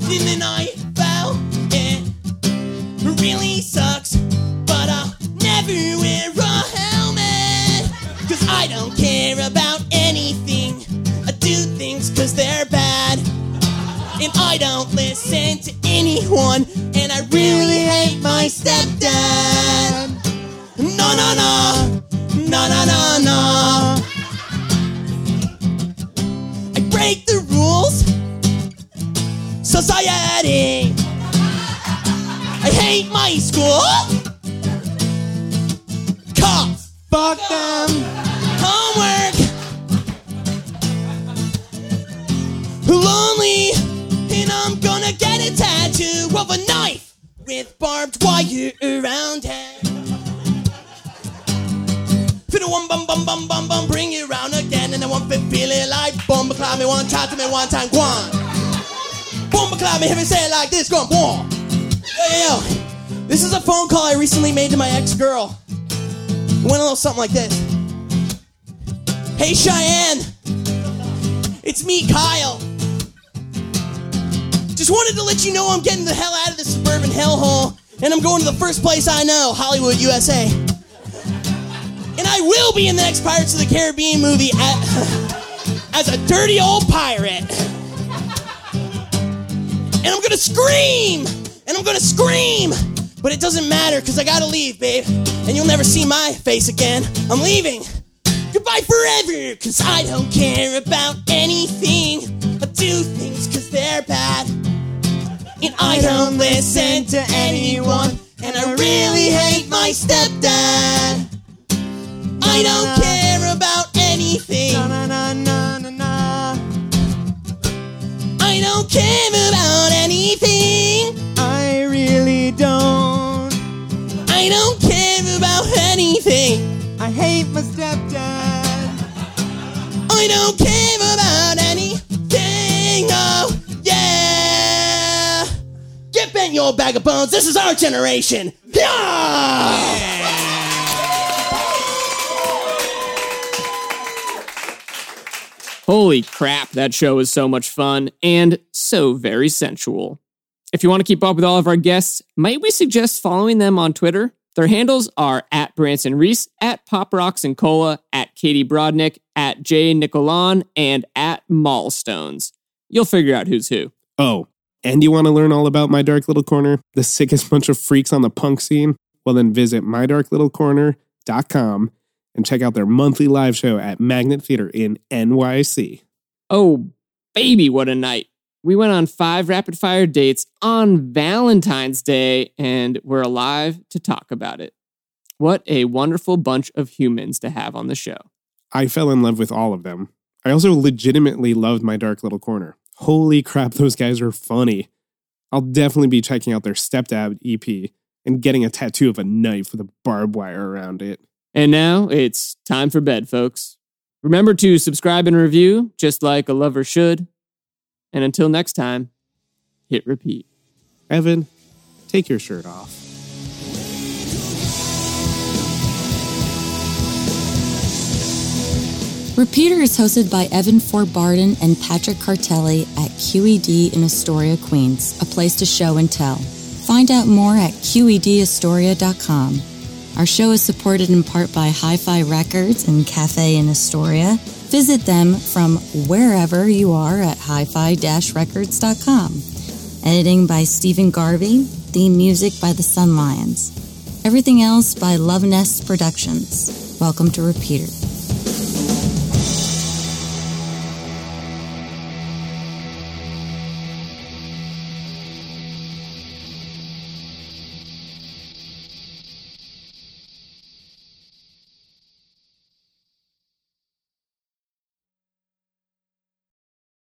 and then I fell. It really sucks, but I'll never wear a helmet. Cause I don't care about anything. I do things cause they're bad. And I don't listen to anyone. And I really hate my stepdad. No, no, no. No, no, no, no. I break the rules. Society. I hate my school. Cops. Fuck them. Homework. lonely, and I'm gonna get a tattoo of a knife with barbed wire around it. One bum bum bum bum bum, bring it round again, and I want to feel it like bomba cloud me one time to me one time, guan. Bomba cloud me, hear me say it like this, going, boom. Yo, yo, yo. This is a phone call I recently made to my ex girl. It went a little something like this. Hey Cheyenne, it's me, Kyle. Just wanted to let you know I'm getting the hell out of this suburban hellhole, and I'm going to the first place I know, Hollywood, USA. And I will be in the next Pirates of the Caribbean movie at, *laughs* as a dirty old pirate. And I'm gonna scream! And I'm gonna scream! But it doesn't matter, because I gotta leave, babe. And you'll never see my face again. I'm leaving. Goodbye forever, cause I don't care about anything. I do things cause they're bad. And I don't listen to anyone. And I really hate my stepdad. I don't care about anything. I don't care about anything. I really don't. I don't care about anything. I hate my stepdad. I don't care about anything. Oh, yeah. Get bent, you old bag of bones. This is our generation. Yeah! Holy crap, that show was so much fun and so very sensual. If you want to keep up with all of our guests, might we suggest following them on Twitter? Their handles are at Branson Reese, at Pop Rocks and Cola, at Katie Brodnick, at Jay Nicolon, and at Mallstones. You'll figure out who's who. Oh, and you want to learn all about My Dark Little Corner, the sickest bunch of freaks on the punk scene? Well, then visit mydarklittlecorner.com and check out their monthly live show at Magnet Theater in NYC. Oh, baby, what a night. We went on five rapid fire dates on Valentine's Day, and we're alive to talk about it. What a wonderful bunch of humans to have on the show. I fell in love with all of them. I also legitimately loved My Dark Little Corner. Holy crap, *laughs* those guys are funny. I'll definitely be checking out their Stepdad EP and getting a tattoo of a knife with a barbed wire around it. And now it's time for bed, folks. Remember to subscribe and review, just like a lover should. And until next time, hit repeat. Evan, take your shirt off. Repeater is hosted by Evan Ford Barden and Patrick Cartelli at QED in Astoria, Queens, a place to show and tell. Find out more at QEDAstoria.com. Our show is supported in part by Hi Fi Records and Cafe in Astoria. Visit them from wherever you are at hi fi records.com. Editing by Stephen Garvey, theme music by the Sun Lions. Everything else by Love Nest Productions. Welcome to Repeater.